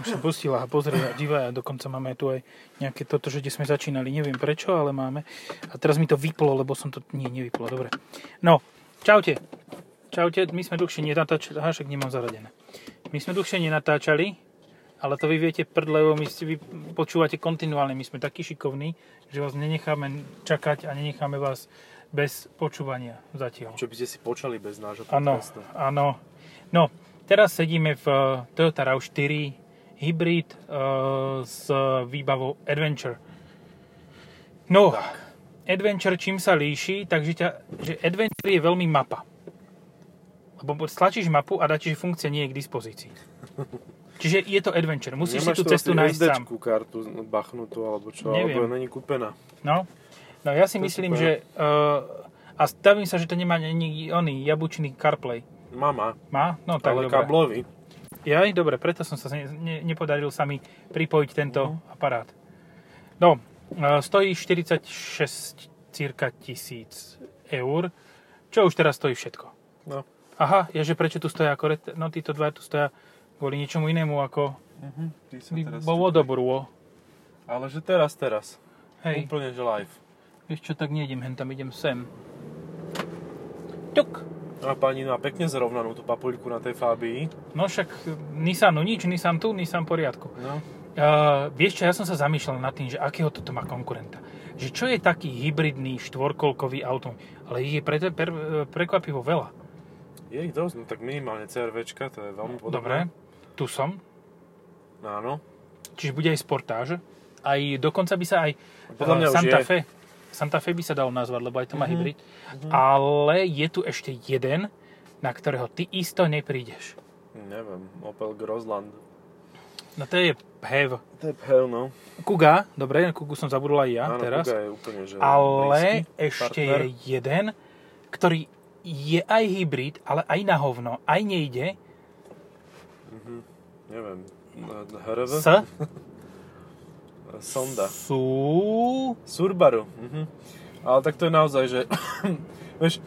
Už som pustila a pozri a divaj a dokonca máme tu aj nejaké toto, že kde sme začínali, neviem prečo, ale máme. A teraz mi to vyplo, lebo som to... Nie, nevyplo, dobre. No, čaute. Čaute, my sme dlhšie nenatáčali, aha, však nemám zaradené. My sme dlhšie nenatáčali, ale to vy viete prd, lebo my si vy počúvate kontinuálne, my sme takí šikovní, že vás nenecháme čakať a nenecháme vás bez počúvania zatiaľ. Čo by ste si počali bez nášho Áno, podcastu? áno. No, teraz sedíme v eh, Toyota RAV4 Hybrid uh, s výbavou Adventure. No, Adventure čím sa líši, takže ťa, že Adventure je veľmi mapa. Lebo stlačíš mapu a dáš, že funkcia nie je k dispozícii. Čiže je to Adventure. Musíš Nemáš si tú tu cestu nájsť sám. Kartu bachnutú, alebo čo, Neviem. alebo není kúpená. No, no ja si To myslím, že... Uh, a stavím sa, že to nemá ani oný jabučný CarPlay. Mama, Má? No tak ale dobre. kablový. Jaj, dobre, preto som sa ne, ne, nepodaril sa mi pripojiť tento aparát. No, e, stojí 46 cirka tisíc eur, čo už teraz stojí všetko. No. Aha, je, že prečo tu stoja ako... ret- No, títo dva tu stoja kvôli niečomu inému ako Uh-huh. Bolo dobrú. Ale že teraz, teraz. Hej, Úplne, že live. vieš čo, tak nejdem hen tam, idem sem. Tuk. No a pani má pekne zrovnanú tú papuľku na tej Fabii. No však Nissanu nič, Nissan tu, Nissan poriadku. No. Uh, vieš čo, ja som sa zamýšľal nad tým, že akého toto má konkurenta. Že čo je taký hybridný štvorkolkový auto, ale ich je pre, pre, prekvapivo veľa. Je ich dosť, no tak minimálne CRVčka, to je veľmi Dobre, podobné. tu som. Áno. Čiže bude aj sportáž. Aj dokonca by sa aj Podľa mňa eh, už Santa je. Fe, Santa Fe by sa dalo nazvať, lebo aj to má Mhm. hybrid. Ale je tu ešte jeden, na ktorého ty isto neprídeš. Neviem, Opel Grosland. No to je Hev. To je hell, no. Kuga, dobre, Kugu som zabudol aj ja Áno, teraz. Kuga je úplne, že Ale ešte partner. je jeden, ktorý je aj hybrid, ale aj na hovno, aj nejde. Neviem, HRV? S Sonda. sú... Surbaru. Mhm. Ale tak to je naozaj, že... vieš,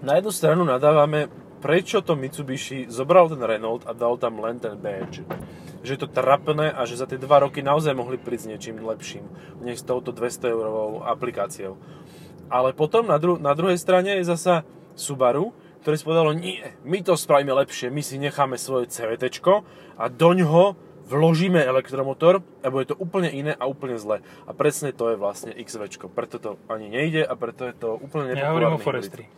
na jednu stranu nadávame, prečo to Mitsubishi zobral ten Renault a dal tam len ten badge. Že je to trapné a že za tie dva roky naozaj mohli prísť s niečím lepším, než s touto 200 eurovou aplikáciou. Ale potom na, dru- na druhej strane je zasa Subaru, ktoré si povedalo, nie, my to spravíme lepšie, my si necháme svoje CVT a doňho vložíme elektromotor a bude to úplne iné a úplne zle. A presne to je vlastne XV, preto to ani nejde a preto je to úplne Ja hovorím o nepopulárny hybrid.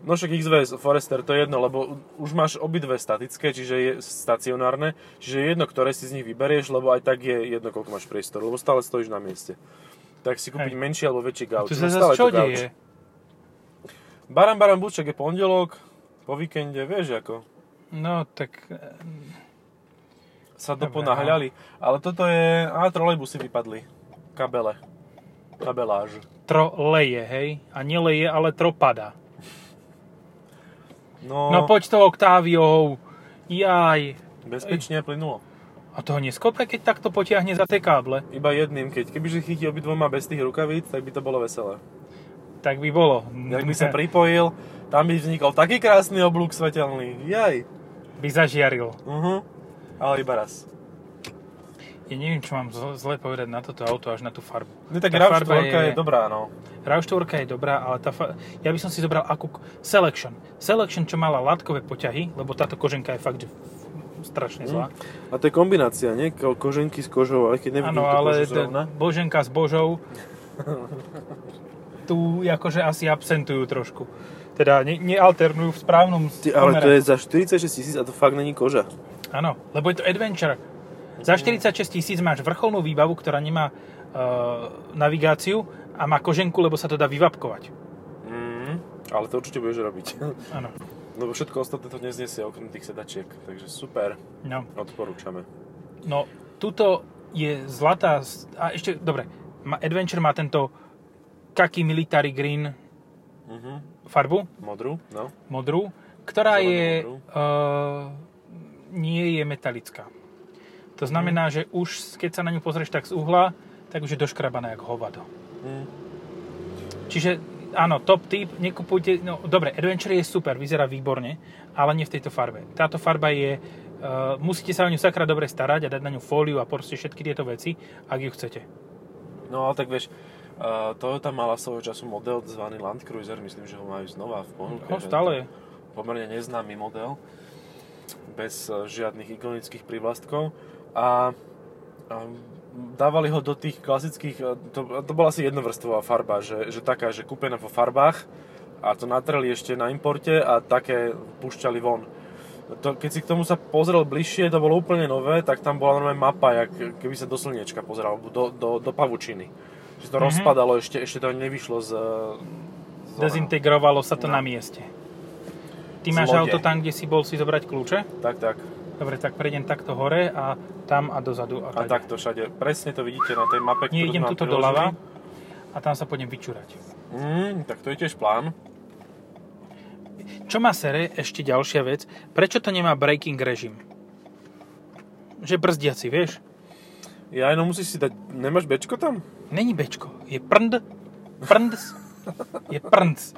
No však XV Forester to je jedno, lebo už máš obidve statické, čiže je stacionárne, čiže je jedno, ktoré si z nich vyberieš, lebo aj tak je jedno, koľko máš priestoru, lebo stále stojíš na mieste. Tak si kúpiť Hej. menší alebo väčší gauč. No sa stále zase čo to gauč. deje? Baram, baram, buček je pondelok, po víkende, vieš ako, No tak... sa doponáhľali. Ale toto je, a trolejbusy vypadli. Kabele. Kabeláž. Tro leje, hej? A neleje, ale tro padá. No, No poď to Octaviou. Jaj. bezpečne plynulo. A toho neskope, keď takto potiahne za tie káble? Iba jedným, keď kebyže chytí obidvoma bez tých rukavíc, tak by to bolo veselé. Tak by bolo. Jak by sa pripojil, tam by vznikol taký krásny oblúk svetelný. Jaj. By zažiaril. Uh-huh. Ale iba raz. Ja neviem, čo mám zle povedať na toto auto, až na tú farbu. No tak Tá RAV4 farba je... je dobrá, no. RAV4 je dobrá, ale tá fa- ja by som si zobral akú... Selection. Selection, čo mala látkové poťahy, lebo táto koženka je fakt, že strašne zlá. A to je kombinácia, nie? Ko- koženky s kožou, aj keď nevidím Áno, tú ale kožu d-. Boženka s Božou tu akože asi absentujú trošku. Teda ne, nealternujú v správnom Ty, ale pomere. to je za 46 tisíc a to fakt není koža. Áno, lebo je to adventure. Za 46 tisíc máš vrcholnú výbavu, ktorá nemá uh, navigáciu a má koženku, lebo sa to dá vyvapkovať. Mm, ale to určite budeš robiť. Áno. Lebo všetko ostatné to neznesie okrem tých sedačiek. Takže super, No. odporúčame. No, tuto je zlatá... A ešte, dobre, Adventure má tento kaki military green Mhm. Farbu, Modrú, no. modrú, ktorá Zelenú je... modrú. Uh, nie je metalická. To znamená, že už keď sa na ňu pozrieš tak z uhla, tak už je doškrabaná jak hovado. Mm. Čiže áno, top tip, nekupujte, no dobre, Adventure je super, vyzerá výborne, ale nie v tejto farbe. Táto farba je musíte sa o ňu sakra dobre starať a dať na ňu fóliu a proste všetky tieto veci, ak ju chcete. No ale tak vieš, uh, Toyota mala svojho času model zvaný Land Cruiser, myslím, že ho majú znova v ponuke. No, stále je. Pomerne neznámy model, bez uh, žiadnych ikonických prívlastkov. A, a dávali ho do tých klasických, uh, to, to bola asi jednovrstvová farba, že, že taká, že kúpená vo farbách a to natreli ešte na importe a také púšťali von. To, keď si k tomu sa pozrel bližšie, to bolo úplne nové, tak tam bola normálne mapa, jak keby sa do slniečka pozeral, do, do, do pavučiny. Že to Mhm. rozpadalo, ešte, ešte to nevyšlo z... z Dezintegrovalo sa to No. na mieste. Ty máš auto tam, kde si bol si zobrať kľúče? Tak, tak. Dobre, tak prejdem takto hore a tam a dozadu. A, A tade. takto všade. Presne to vidíte na tej mape, Nie, idem tuto priložili. doľava a tam sa pôjdem vyčúrať. Mm, tak to je tiež plán. Čo má sere, ešte ďalšia vec, prečo to nemá braking režim? Že brzdiaci, vieš? Ja no musíš si dať... Nemáš bečko tam? Není bečko, je prnd, prnds, je prnds.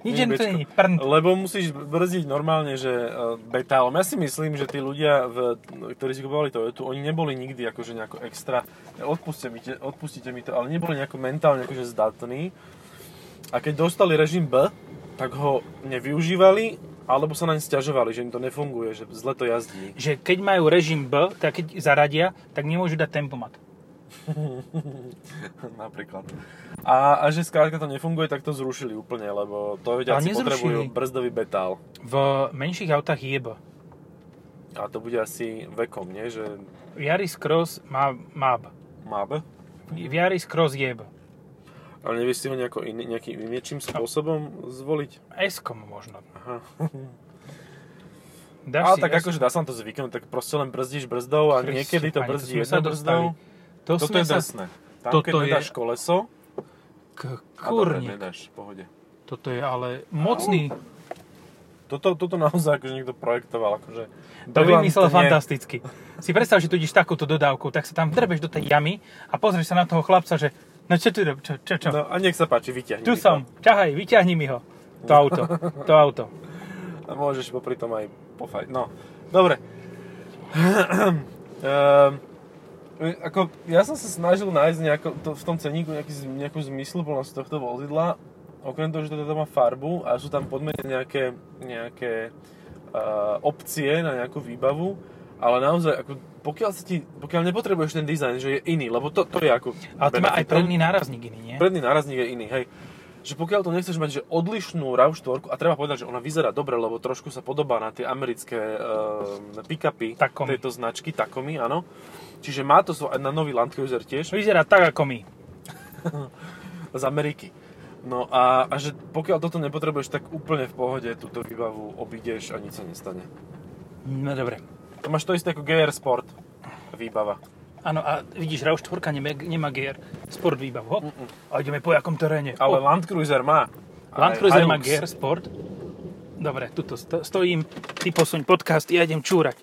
Nič Nie, to není, prnd. Lebo musíš brzdiť normálne, že uh, betálom. Ja si myslím, že tí ľudia, v, ktorí si kupovali Toyotu, oni neboli nikdy akože nejako extra, odpustite mi, te- odpustite mi to, ale neboli nejako mentálne akože zdatní. A keď dostali režim B, tak ho nevyužívali, alebo sa naň stiažovali, že im to nefunguje, že zle to jazdí. Že keď majú režim B, tak keď zaradia, tak nemôžu dať tempomat. Napríklad. A, a že skrátka to nefunguje, tak to zrušili úplne, lebo to nezrušili. potrebujú brzdový betál. V menších autách je B. A to bude asi vekom, nie? Že Yaris Cross má, má B. má B? Yaris Cross je B. Ale nevieš si ho nejako iný, nejakým iným spôsobom zvoliť? S-kom možno. Aha. Dáš Ale si tak S- akože dá sa na to zvyknúť, tak proste len brzdíš brzdou a Christ, niekedy to brzdí jednou brzdou. To Toto je sa... drsné. Tam Toto keď je- nedáš koleso, K, a dobre, kurník. nedáš, v pohode. Toto je ale mocný. Toto, toto naozaj akože niekto projektoval, akože... To vymyslel fantasticky. Si predstav, že tu ideš takúto dodávkou, tak sa tam vdrbeš do tej jamy a pozrieš sa na toho chlapca, že no čo tu čo, čo, čo? No a nech sa páči, vyťahni tu mi to. som, ťahaj, vyťahni mi ho. To auto, to auto. A môžeš popri tom aj pofajť. No, dobre. Ehm, ako, ja som sa snažil nájsť nejako, to, v tom ceníku nejaký, nejakú zmysluplnosť tohto vozidla. Okrem toho, že to má farbu a sú tam podmenené nejaké, nejaké uh, opcie na nejakú výbavu, ale naozaj, ako, pokiaľ, sa ti, pokiaľ nepotrebuješ ten dizajn, že je iný, lebo to, to je ako... Ale to má aj predný nárazník iný, nie? Predný nárazník je iný, hej. Že pokiaľ to nechceš mať, že odlišnú RAV4, a treba povedať, že ona vyzerá dobre, lebo trošku sa podobá na tie americké uh, pick-upy Takomi. tejto značky, Takomi, áno. Čiže má to svoj, na nový Land Cruiser tiež, Vyzerá tak ako my. z Ameriky. No a, a že pokiaľ toto nepotrebuješ, tak úplne v pohode túto výbavu obídeš a nič sa nestane. No dobre. To máš to isté ako GR Sport výbava. Áno, a vidíš, RAV4 nemá, nemá GR Sport výbavu. Hop. A ideme po jakom teréne. Ale Hop. Land Cruiser má. Land Cruiser má. GR Sport. Dobre, tuto sto- stojím, ty posuň podcast, ja idem čúrať.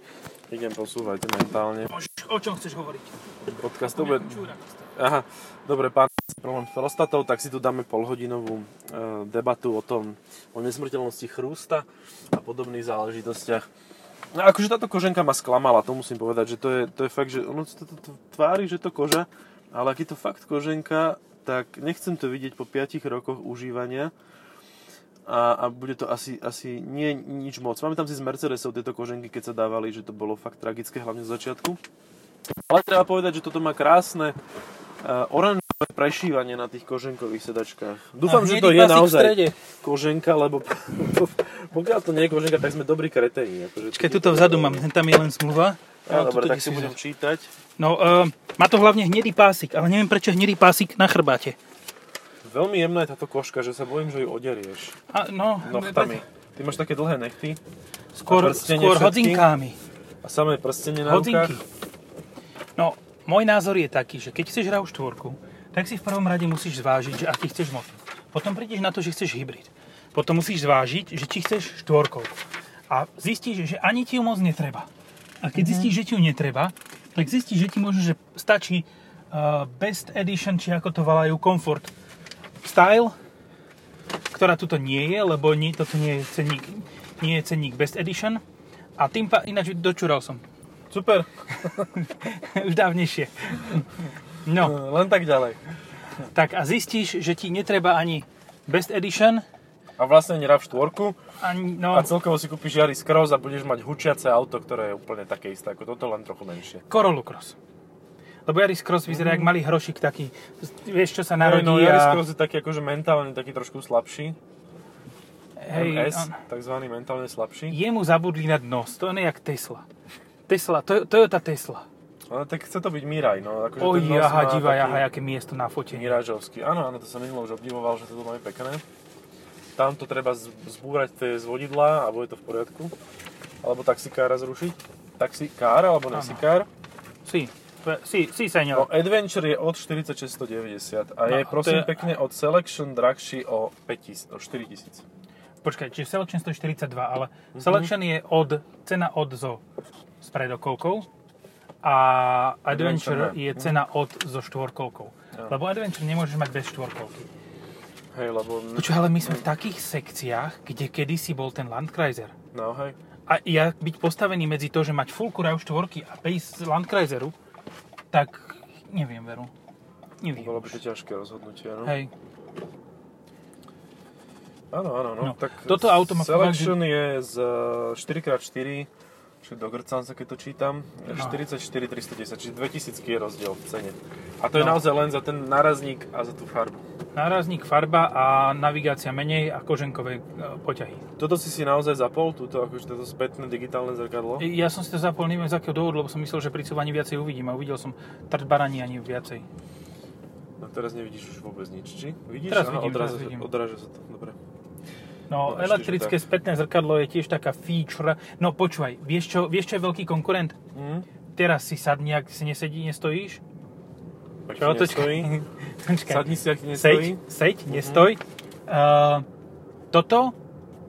Idem posúvať mentálne. O čom chceš hovoriť? Podcast to bude... Aha, dobre, pán problém s prostatou, tak si tu dáme polhodinovú e, debatu o tom, o nesmrteľnosti chrústa a podobných záležitostiach. No akože táto koženka ma sklamala, to musím povedať, že to je, to je fakt, že ono to, to, tvári, že to koža, ale je to fakt koženka, tak nechcem to vidieť po 5 rokoch užívania a, a bude to asi, asi nie nič moc. Máme tam si z Mercedesov tieto koženky, keď sa dávali, že to bolo fakt tragické, hlavne z začiatku. Ale treba povedať, že toto má krásne uh, oranžové prešívanie na tých koženkových sedačkách. Dúfam, že to je naozaj koženka, lebo pokiaľ to nie je koženka, tak sme dobrí kreténi. Akože Počkaj, tuto vzadu mám, tam je len zmluva. Ja, A dobre, tak si budem čítať. No, uh, má to hlavne hnedý pásik, ale neviem prečo hnedý pásik na chrbáte. Veľmi jemná je táto koška, že sa bojím, že ju oderieš A, no, nochtami. Ty máš také dlhé nechty skôr, skôr všetky? hodzinkami. a samé prstenie na Hodzinky. rukách. No, môj názor je taký, že keď chceš RAV4, tak si v prvom rade musíš zvážiť, že aký chceš motor. Potom prídeš na to, že chceš hybrid. Potom musíš zvážiť, že či chceš štvorkou. A zistíš, že ani ti ju moc netreba. A keď zistíš, že ti ju netreba, tak zistíš, že ti možno, že stačí uh, Best Edition, či ako to volajú, Comfort Style, ktorá tuto nie je, lebo nie, toto nie je cenník, nie je cenník Best Edition. A tým pa, ináč dočúral som. Super, Už dávnejšie. No, len tak ďalej. tak a zistíš, že ti netreba ani Best Edition, A vlastne ani RAV4 ani, no, a celkovo si kúpiš Yaris Cross a budeš mať hučiace auto, ktoré je úplne také isté ako toto, len trochu menšie. Corolla Cross. Lebo Yaris Cross vyzerá jak malý hrošik taký, vieš čo sa Hej, narodí no, Yaris a... Cross je taký akože mentálne taký trošku slabší. Hej, MS, on, takzvaný mentálne slabší. jemu zabudli na dno, to je jak Tesla. Tesla, to, Toyota Tesla. Ale tak chce to byť Miraj, no. Akože Oj, aha, má divaj, taký aha, aké miesto na fotení. Mirážovský. Áno, áno, to som minulé už obdivoval, že to bolo pekné. Tam to treba zbúrať tie z vodidla a bude to v poriadku. Alebo taxikára zrušiť. Taxikár alebo nesikár. Si, si, si, No, senior. Adventure je od 4690 a je No, to prosím je- pekne od Selection drahší o 5000, o 4000. Počkaj, čiže Selection 142, ale Mhm. Selection je od, cena od zo s predokolkou a Adventure Adventure je cena od so štvorkolkou. Áno. Lebo Adventure nemôžeš mať bez štvorkolky. Hej, lebo... Počuj, ale my sme v takých sekciách, kde kedysi bol ten Landkreiser. No, hej. A ja byť postavený medzi to, že mať fullku RAV4 a ísť z Landkreiseru, tak neviem, veru. Neviem. Bolo by to ťažké rozhodnutie, no. Hej. Áno, áno, no. No, Tak toto auto má Selection je z 4x4, čiže dogrcám sa, keď to čítam, No. 44 310, čiže 2000 je rozdiel v cene. A to je No. naozaj len za ten nárazník a za tú farbu. Nárazník, farba a navigácia menej a koženkové e, poťahy. Toto si si naozaj zapol, túto, akože toto spätné digitálne zrkadlo? Ja som si to zapol, neviem z akého dôvodu, lebo som myslel, že pri cúvaní viacej uvidím a uvidel som baraní ani viacej. No teraz nevidíš už vôbec nič, či? Vidíš? Teraz Aha, vidím, odráža, teraz vidím. odráža sa to, dobre. No, No, elektrické spätné zrkadlo je tiež taká feature. No počúvaj, vieš čo, vieš čo je veľký konkurent? Mm. Teraz si sadni, ak si nesedí, nestojíš. Čo, nestojí, Počkaj. sadni si, ak nestojí. Seď, seď, nestoj. Uh, toto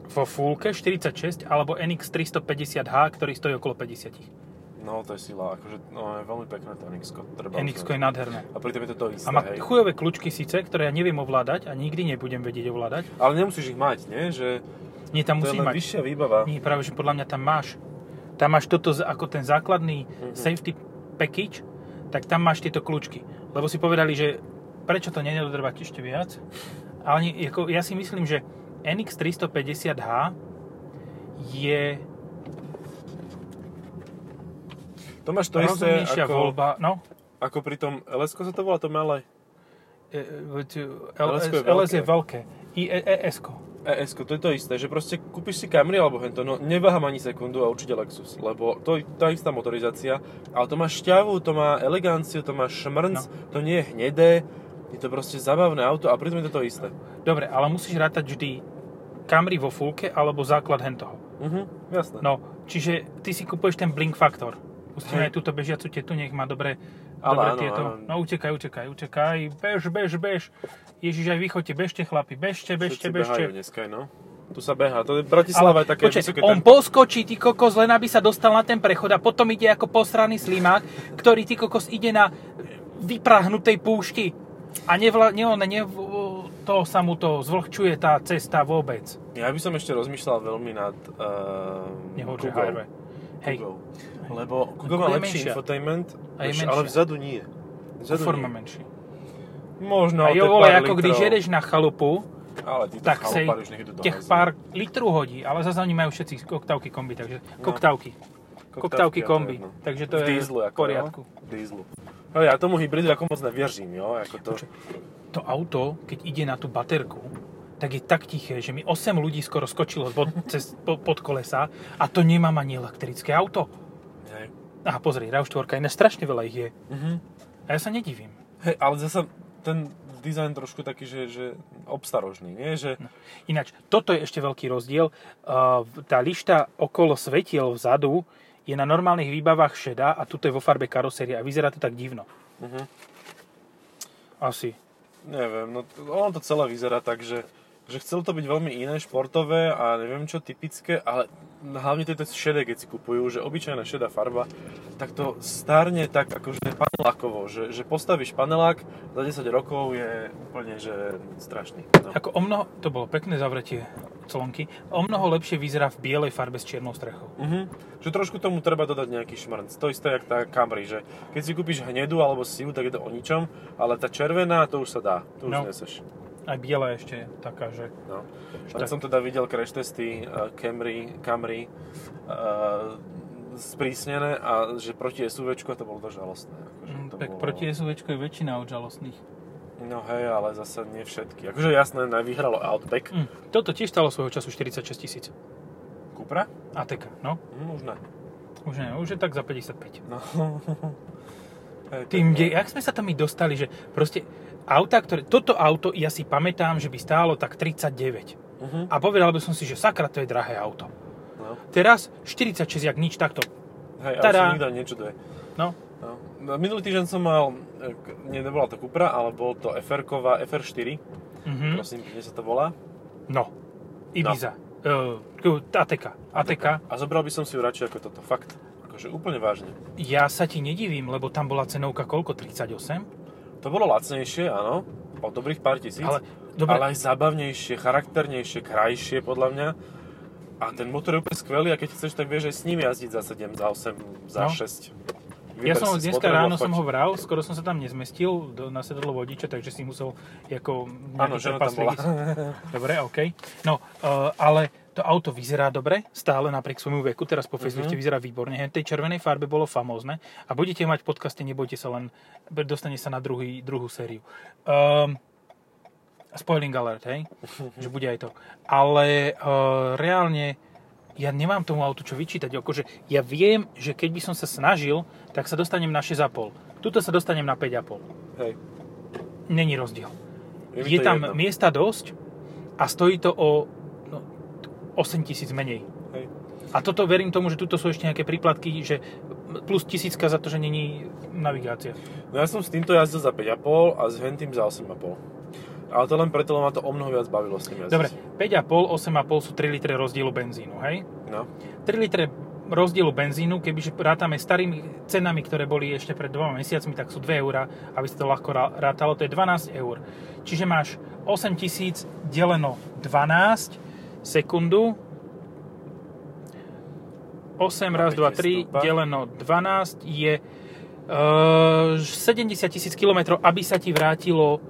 vo fullke 46 alebo NX 350H, ktorý stojí okolo 50. No, to je sila, akože, no, je veľmi pekné to nx NX je nádherné. A pritom je to to isté, A má hej. chujové kľúčky síce, ktoré ja neviem ovládať a nikdy nebudem vedieť ovládať. Ale nemusíš ich mať, nie? Že Nie, tam musí mať. vyššia výbava. Nie, práve, že podľa mňa tam máš. Tam máš toto ako ten základný Mhm. safety package, tak tam máš tieto kľúčky. Lebo si povedali, že prečo to nedodrbať ešte viac. Ale ja si myslím, že NX 350H je To máš to isté ako, voľba. No, ako pri tom ls sa to volá to malé? e, e, tu- LS je LS je veľké. I E-. ES, to je to isté, že proste kúpiš si Camry alebo hento, no neváham ani sekundu a určite Lexus, lebo to je tá istá motorizácia, ale to má šťavu, to má eleganciu, to má šmrnc, No. to nie je hnedé, je to proste zabavné auto a pritom je to to isté. Dobre, ale musíš rátať vždy Camry vo fullke alebo základ hentoho. Mhm, jasné. No, čiže ty si kupuješ ten blink faktor. Pustíme aj túto bežiacu tetu, nech má dobre, Ale dobre áno, tieto. áno. No utekaj, utekaj, utekaj. Bež, bež, bež. Ježiš, aj vy chodte, bežte chlapi, bežte, bežte, Všetci bežte. dneska, no. Tu sa beha, to je Bratislava je také počkaj, vysoké on tempo. poskočí, ty kokos, len aby sa dostal na ten prechod a potom ide ako posraný slimák, ktorý ty kokos ide na vyprahnutej púšti. A nevla, ne, on, ne, to sa mu to zvlhčuje tá cesta vôbec. Ja by som ešte rozmýšľal veľmi nad uh, Kugou. HRV. Hej, Kugou. Lebo Kuga má je lepší menšia. infotainment, A je menšia. ale vzadu nie. Vzadu forma nie. menší. Možno, a to jo, vole, ako když litrov. jedeš na chalupu, Ale tak sa hazu. pár litrů hodí, ale zase oni majú všetci koktávky kombi, takže. Koktávky a to kombi, jedno. takže to v je v ako, poriadku. No? V dízlu. No ja tomu hybridu ako moc nevěřím, jo, ako to... To auto, keď ide na tú baterku, tak je tak tiché, že mi 8 ľudí skoro skočilo pod, cez, po, pod kolesa a to nemám ani elektrické auto. Hej. Aha, pozri, RAV4, iné strašne veľa ich je. Mhm. A ja sa nedivím. Hej, ale zasa ten dizajn trošku taký, že, že obstarožný, nie? Že, Ináč, toto je ešte veľký rozdiel. Uh, tá lišta okolo svetiel vzadu je na normálnych výbavách šedá a tuto je vo farbe karosérie a vyzerá to tak divno. Mhm. Asi. neviem, no ono to celé vyzerá tak, že, že chcelo to byť veľmi iné, športové a neviem čo, typické, ale hlavne tieto šedé, keď si kupujú, že obyčajná šedá farba, tak to stárne tak akože panelákovo, že, že postavíš panelák, za 10 rokov je úplne, že strašný. No. Ako o mnoho, to bolo pekné zavretie. clonky. O mnoho lepšie vyzerá v bielej farbe s čiernou strechou. Mhm. Že trošku tomu treba dodať nejaký šmrnc. To isté, jak tá Camry, že keď si kúpiš hnedu alebo sivu, tak je to o ničom, ale tá červená, to už sa dá. To už No. neseš. Aj biela ešte je taká, že... No. Tak. Tak som teda videl crash testy uh, Camry, Camry uh, sprísnené a že proti SUVčku to bolo dosť žalostné. Akože Mm, to tak bolo... proti SUVčku je väčšina od žalostných. No hej, ale zase nie všetky. Akože jasné, najvyhralo Outback. Mm. Toto tiež stalo svojho času 46 tisíc. Cupra? ATK, no. Hm, už ne. Už nie, už je tak za 55. No. hej, to Tým, kde, jak sme sa tam my dostali, že proste auta, ktoré, toto auto, ja si pamätám, že by stálo tak 39. Mhm. A povedal by som si, že sakra, to je drahé auto. No. Teraz 46, jak nič, takto. Hej, ale Tada. sa nikto nečuduje. No, No. No, Minulý týždeň som mal, e, k- nie, nebola to Cupra, ale bol to FR-ková FR4, mhm. prosím, kde sa to volá. no. Ibiza. No. Uh, ATK. ATK. A zobral by som si ju radšej ako toto, fakt. Akože úplne vážne. Ja sa ti nedivím, lebo tam bola cenovka koľko? 38? To bolo lacnejšie, áno, o dobrých pár tisíc, Ale, dobre, ale aj zábavnejšie, charakternejšie, krajšie podľa mňa. A ten motor je úplne skvelý a keď chceš, tak vieš aj s ním jazdiť za 7, za 8, za No. 6. ja Vyber som si dneska ráno som choď. ho vral, skoro som sa tam nezmestil do, na sedadlo vodiča, takže si musel ako Áno, žena tam bola. Dobre, OK. No, uh, ale to auto vyzerá dobre, stále napriek svojmu veku, teraz po facelifte Mhm. vyzerá výborne. Hen tej červenej farbe bolo famózne a budete mať podcaste, nebojte sa len, dostane sa na druhý, druhú sériu. Um, spoiling alert, hej? že bude aj to. Ale uh, reálne ja nemám tomu autu čo vyčítať. Akože ja viem, že keď by som sa snažil, tak sa dostanem na 6,5. Tuto sa dostanem na 5,5. Hej. Není rozdiel. Je, Je tam jedno. miesta dosť a stojí to o 8 tisíc menej. Hej. A toto verím tomu, že tuto sú ešte nejaké príplatky, že plus tisícka za to, že není navigácia. No ja som s týmto jazdil za 5,5 a s hentým za 8,5. Ale to len preto, lebo ma to o mnoho viac bavilo s tým jazdiť. Dobre, 5,5, 8,5 sú 3 litre rozdielu benzínu, hej? No. 3 litre rozdielu benzínu, kebyže rátame starými cenami, ktoré boli ešte pred dvoma mesiacmi, tak sú 2 eurá, aby sa to ľahko rá- rátalo, to je 12 eur. Čiže máš 8000 deleno 12 sekundu, 8 raz, 2, 3 stúpa. deleno 12 je uh, 70 tisíc km, aby sa ti vrátilo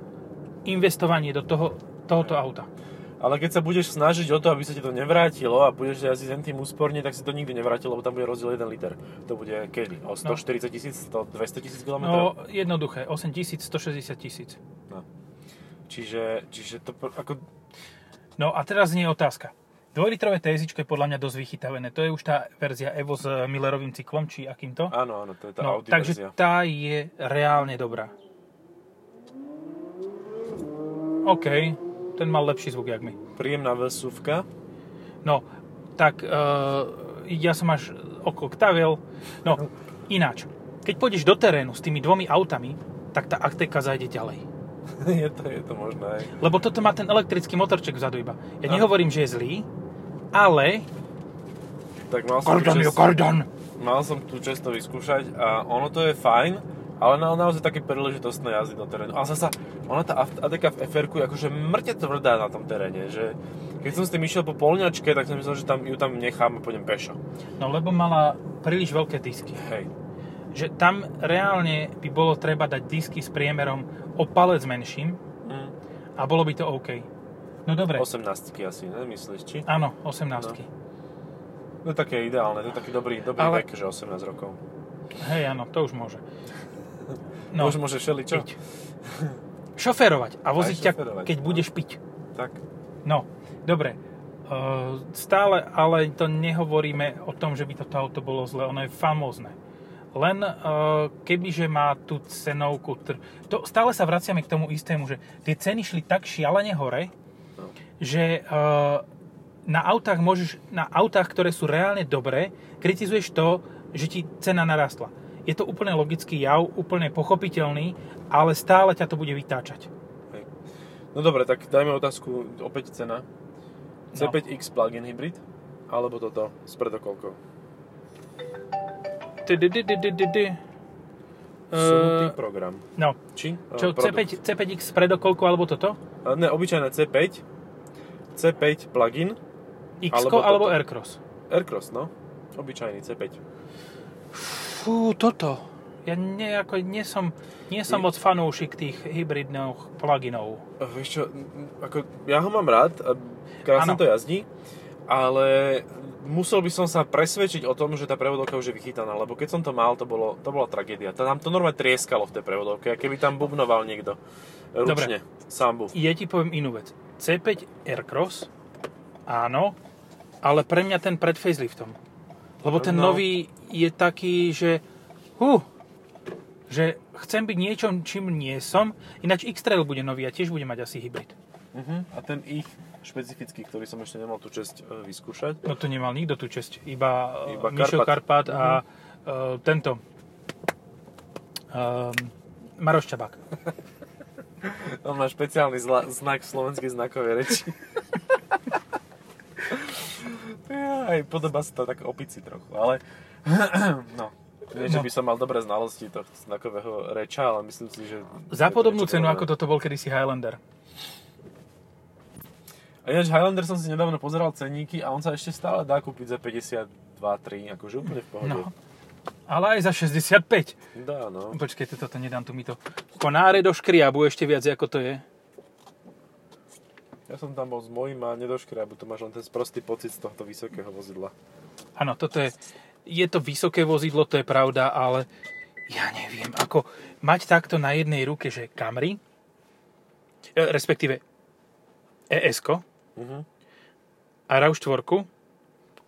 investovanie do toho, tohoto auta. Ale keď sa budeš snažiť o to, aby sa ti to nevrátilo a budeš jazdiť len tým úsporne, tak si to nikdy nevrátilo, lebo tam bude rozdiel 1 liter. To bude kedy? O 140 tisíc? 100, 200 tisíc km? No, jednoduché, 8 tisíc, 160 tisíc. no. Čiže, čiže to ako... No a teraz nie je otázka. Dvojlitrové TZ je podľa mňa dosť vychytavené. To je už tá verzia Evo s Millerovým cyklom, či akýmto. Áno, áno, to je tá No, Audi takže verzia. tá je reálne dobrá. OK, ten mal lepší zvuk, jak my. Príjemná vesúvka. No, tak uh, ja som až oko Octaviel. No, ináč. Keď pôjdeš do terénu s tými dvomi autami, tak tá Acteka zajde ďalej. je, to, je to možné. Lebo toto má ten elektrický motorček vzadu iba. Ja Áno. nehovorím, že je zlý, ale... Tak mal som, Gordon, čest, Gordon! mal som tu často vyskúšať a ono to je fajn, ale na, naozaj také príležitostné jazdy do terénu. Ale zasa, ona tá ADK v fr je akože mŕte tvrdá na tom teréne, že keď som s tým išiel po polňačke, tak som myslel, že tam, ju tam nechám a pôjdem pešo. No lebo mala príliš veľké disky. Hej. Že tam reálne by bolo treba dať disky s priemerom o palec menším Mm. a bolo by to OK. No dobre, 18 asi, nemyslíš, či? áno, 18 No také ideálne, to je taký dobrý, dobrý Ale- vek, že 18 rokov. Hej, áno, to už môže. No. Už môže šeli, čo? piť. Šoférovať a voziť ťa, keď no. budeš piť. Tak. No, dobre. Uh, stále ale to nehovoríme o tom, že by toto auto bolo zlé. Ono je famózne. Len uh, kebyže má tú cenovku... Tr- to, stále sa vraciame k tomu istému, že tie ceny šli tak šialene hore, No. že uh, na autách môžeš, na autách, ktoré sú reálne dobré, kritizuješ to, že ti cena narastla. Je to úplne logický jav, úplne pochopiteľný, ale stále ťa to bude vytáčať. Hej. No dobre, tak dajme otázku, opäť cena. No. C5X plug-in hybrid? Alebo toto s predokolkou? Sunutý program. No, Či? čo, Eh, produkt. C5, C5X s predokolkou alebo toto? Ne, obyčajné C5. C5 plug-in, x Alebo alebo. Aircross? Aircross, no. Obyčajný C5. Fú, toto. Ja nejako, nie som, nie som moc fanúšik tých hybridných pluginov. Vieš čo, ako, ja ho mám rád, krásne Áno. to jazdí, ale musel by som sa presvedčiť o tom, že tá prevodovka už je vychytaná, lebo keď som to mal, to, bolo, to bola tragédia. To nám to normálne trieskalo v tej prevodovke, keby tam bubnoval niekto ručne, sám buf. Ja ti poviem inú vec. C5 Aircross, áno, ale pre mňa ten pred faceliftom. Lebo ten No. nový je taký, že... Hú, že chcem byť niečom, čím nie som. Ináč X-Trail bude nový a tiež bude mať asi hybrid. Uh-huh. A ten ich špecifický, ktorý som ešte nemal tú čest e, vyskúšať, No to nemal nikto tú česť. Iba, Iba Iba Mišo Karpat. Karpat a uh, tento um, Maroš Čabák. on má špeciálny zla, znak v slovenskej znakovej reči. Aj podobá sa to tak opici trochu, ale no, nie, že No. by som mal dobré znalosti tohto znakového reča, ale myslím si, že... Za podobnú cenu, ako toto bol kedysi Highlander. A ináč Highlander som si nedávno pozeral cenníky a on sa ešte stále dá kúpiť za 52-3, akože úplne v pohode. No. Ale aj za 65. Dá, no. Počkejte, toto nedám tu mi to. Konáre do škriabu ešte viac, ako to je. Ja som tam bol s mojím a nedoškriabu, to máš len ten sprostý pocit z tohto vysokého vozidla. Áno, toto je... Je to vysoké vozidlo, to je pravda, ale ja neviem, ako mať takto na jednej ruke, že Camry, e, respektíve ES-ko Mhm. a RAV4,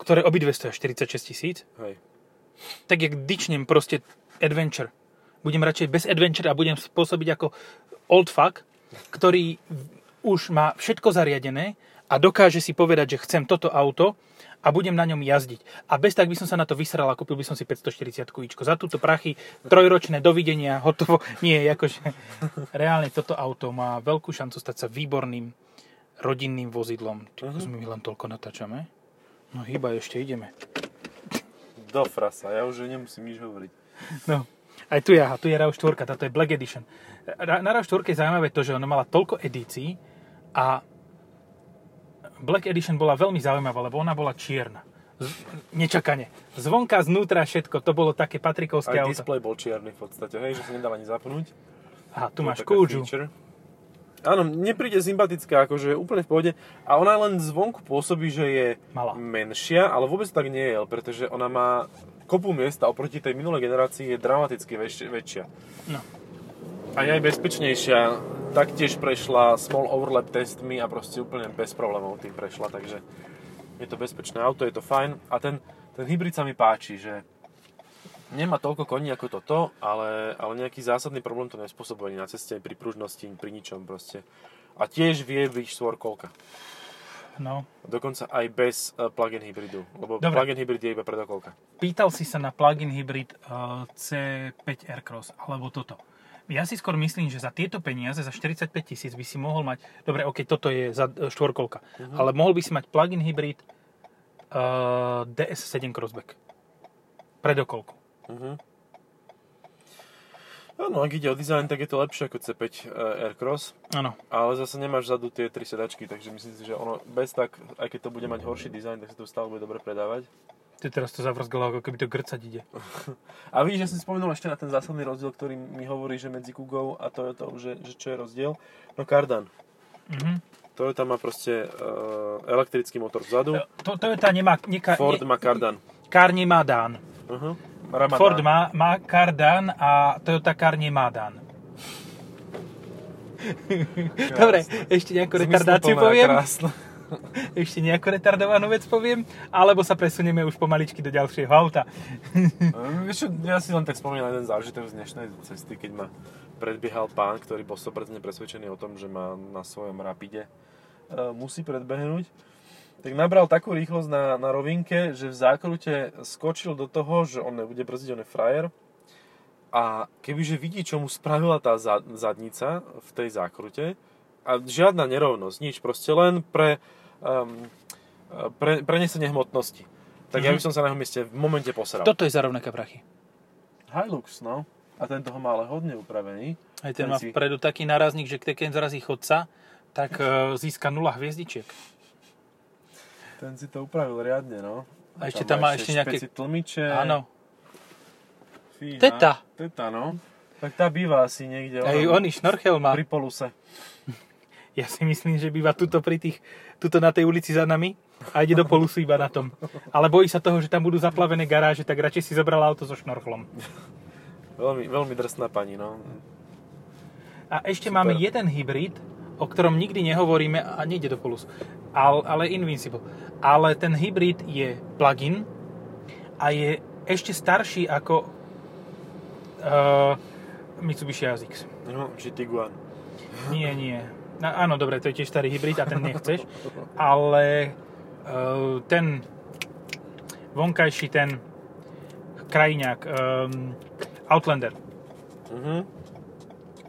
ktoré obidve stoja 46 tisíc, tak jak dyčnem proste adventure. Budem radšej bez adventure a budem spôsobiť ako old fuck, ktorý už má všetko zariadené a dokáže si povedať, že chcem toto auto a budem na ňom jazdiť. A bez tak by som sa na to vysral a kúpil by som si 540 kujíčko. Za túto prachy trojročné dovidenia, hotovo. Nie, akože reálne toto auto má veľkú šancu stať sa výborným rodinným vozidlom. Ty, Mhm. uh-huh. my len toľko natáčame. No hýba, ešte ideme. Do frasa, ja už nemusím nič hovoriť. No, aj tu je, aha, tu je RAV4, táto je Black Edition. Na RAV4 je zaujímavé to, že ona mala toľko edícií a Black Edition bola veľmi zaujímavá, lebo ona bola čierna. Z, nečakane. Zvonka, znútra, všetko, to bolo také patrikovské Aj auto. display bol čierny v podstate, hej, že sa nedal ani zapnúť. Aha, tu To máš kúžu. feature. Áno, nepríde sympatická, akože je úplne v pohode. A ona len zvonku pôsobí, že je Malá. menšia, ale vôbec tak nie je, pretože ona má kopu miesta oproti tej minulej generácii je dramaticky väč- väčšia. No. A je aj bezpečnejšia. Taktiež prešla small overlap testmi a proste úplne bez problémov tým prešla, takže je to bezpečné auto, je to fajn. A ten, ten hybrid sa mi páči, že nemá toľko koní ako toto, ale, ale nejaký zásadný problém to nespôsobuje na ceste, pri pružnosti, pri ničom proste. A tiež vie byť štvorkolka. No. Dokonca aj bez uh, plug-in hybridu, lebo Dobre. plug-in hybrid je iba predokolka. Pýtal si sa na plug-in hybrid uh, C5 Aircross, alebo toto. Ja si skôr myslím, že za tieto peniaze, za 45 tisíc by si mohol mať, dobre, ok, toto je za e, štvorkolka, Mhm. ale mohol by si mať plug-in hybrid uh, DS7 Crossback. Predokolku. Mhm. Áno, ak ide o dizajn, tak je to lepšie ako C5 uh, Aircross, Áno. ale zase nemáš vzadu tie tri sedačky, takže myslím si, že ono bez tak, aj keď to bude mať horší dizajn, tak sa to stále bude dobre predávať. Ty teraz to zavrzgalo, ako keby to grcať ide. A vidíš, ja som spomenul ešte na ten zásadný rozdiel, ktorý mi hovorí, že medzi Kugou a Toyotou, že, že čo je rozdiel. No kardan. Mhm. Toyota má proste uh, elektrický motor vzadu, To, Toyota nemá, neka, Ford ne, má kardan. kár nemá dán. Uh-huh. Ramadan. Ford má, má kardan a Toyota kár nemá dán. Dobre, ešte nejakú retardáciu Zmysluplná, poviem. krásna. Ešte nejakú retardovanú vec poviem, alebo sa presunieme už pomaličky do ďalšieho auta. Um, Vieš ja si len tak spomínam jeden zážitok z dnešnej cesty, keď ma predbiehal pán, ktorý bol 100% presvedčený o tom, že ma na svojom rapide uh, musí predbehnúť. Tak nabral takú rýchlosť na, na rovinke, že v zákrute skočil do toho, že on nebude brzdiť, on je frajer. A kebyže vidí, čo mu spravila tá za- zadnica v tej zákrute, a žiadna nerovnosť, nič, proste len pre, um, pre prenesenie hmotnosti. Tak ja by som sa na jeho mieste v momente posral. Toto je za rovnaké prachy. Hilux, no. A tento ho má ale hodne upravený. Aj ten má si- vpredu taký nárazník, že keď zrazí chodca, tak e, získa 0 hviezdičiek. Ten si to upravil riadne, no. A ešte tam má ešte nejaké- tlmiče. Áno. Fíha. Teta. Teta, no. Tak tá býva asi niekde. Aj ono, oný šnorchel má. Pri poluse. Ja si myslím, že býva tuto pri tých, tuto na tej ulici za nami a ide do polusu iba na tom. Ale bojí sa toho, že tam budú zaplavené garáže, tak radšej si zobral auto so šnorchlom. Veľmi, veľmi drsná pani, no. A ešte Super. máme jeden hybrid, o ktorom nikdy nehovoríme a nejde do polusu. Ale, ale Invincible. Ale ten hybrid je plug-in a je ešte starší ako uh, Mitsubishi ASX. No, či Tiguan. Nie, nie. No, áno, dobre, to je tiež starý hybrid a ten nechceš. Ale uh, ten vonkajší, ten krajňák, um, Outlander, Mhm.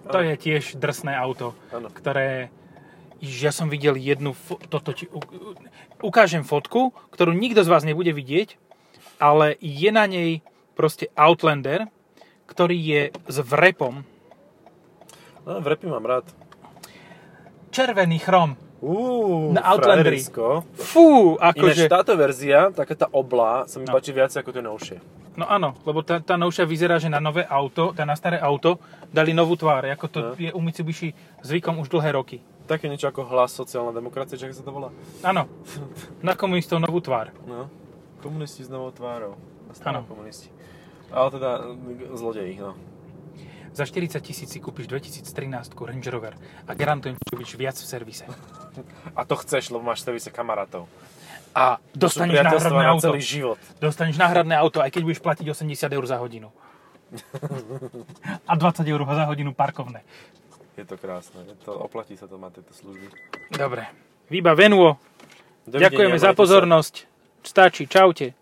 to je tiež drsné auto, Áno. ktoré... Ježiš, ja som videl jednu... Fo- toto ti, ukážem fotku, ktorú nikto z vás nebude vidieť, ale je na nej proste Outlander, ktorý je s vrepom, No, v repi mám rád. červený chrom. Uuu, Na Outlanderi. Fú, Ináč akože... táto verzia, taká tá oblá, sa mi No. páči viac ako tie novšie. No áno, lebo tá, tá novšia vyzerá, že na nové auto, tá na staré auto, dali novú tvár, ako to No. je u Mitsubishi zvykom už dlhé roky. Také niečo ako hlas sociálna demokracie, čo sa to volá? Áno, na komunistov novú tvár. No. Komunisti s novou tvárou. Áno. komunisti. Ale teda zlodeji, no. Za 40 tisíc si kúpiš 2013 Range Rover a garantujem, že kúpiš viac v servise. A to chceš, lebo máš v servise kamarátov. A dostaneš náhradné na auto. celý život. Dostaneš náhradné auto, aj keď budeš platiť 80 eur za hodinu. A 20 eur za hodinu parkovné. Je to krásne. Je to, oplatí sa to mať tieto služby. Dobre. Výba Venuo. Dovidenia, Ďakujeme za majte sa. pozornosť. Stačí. Čaute.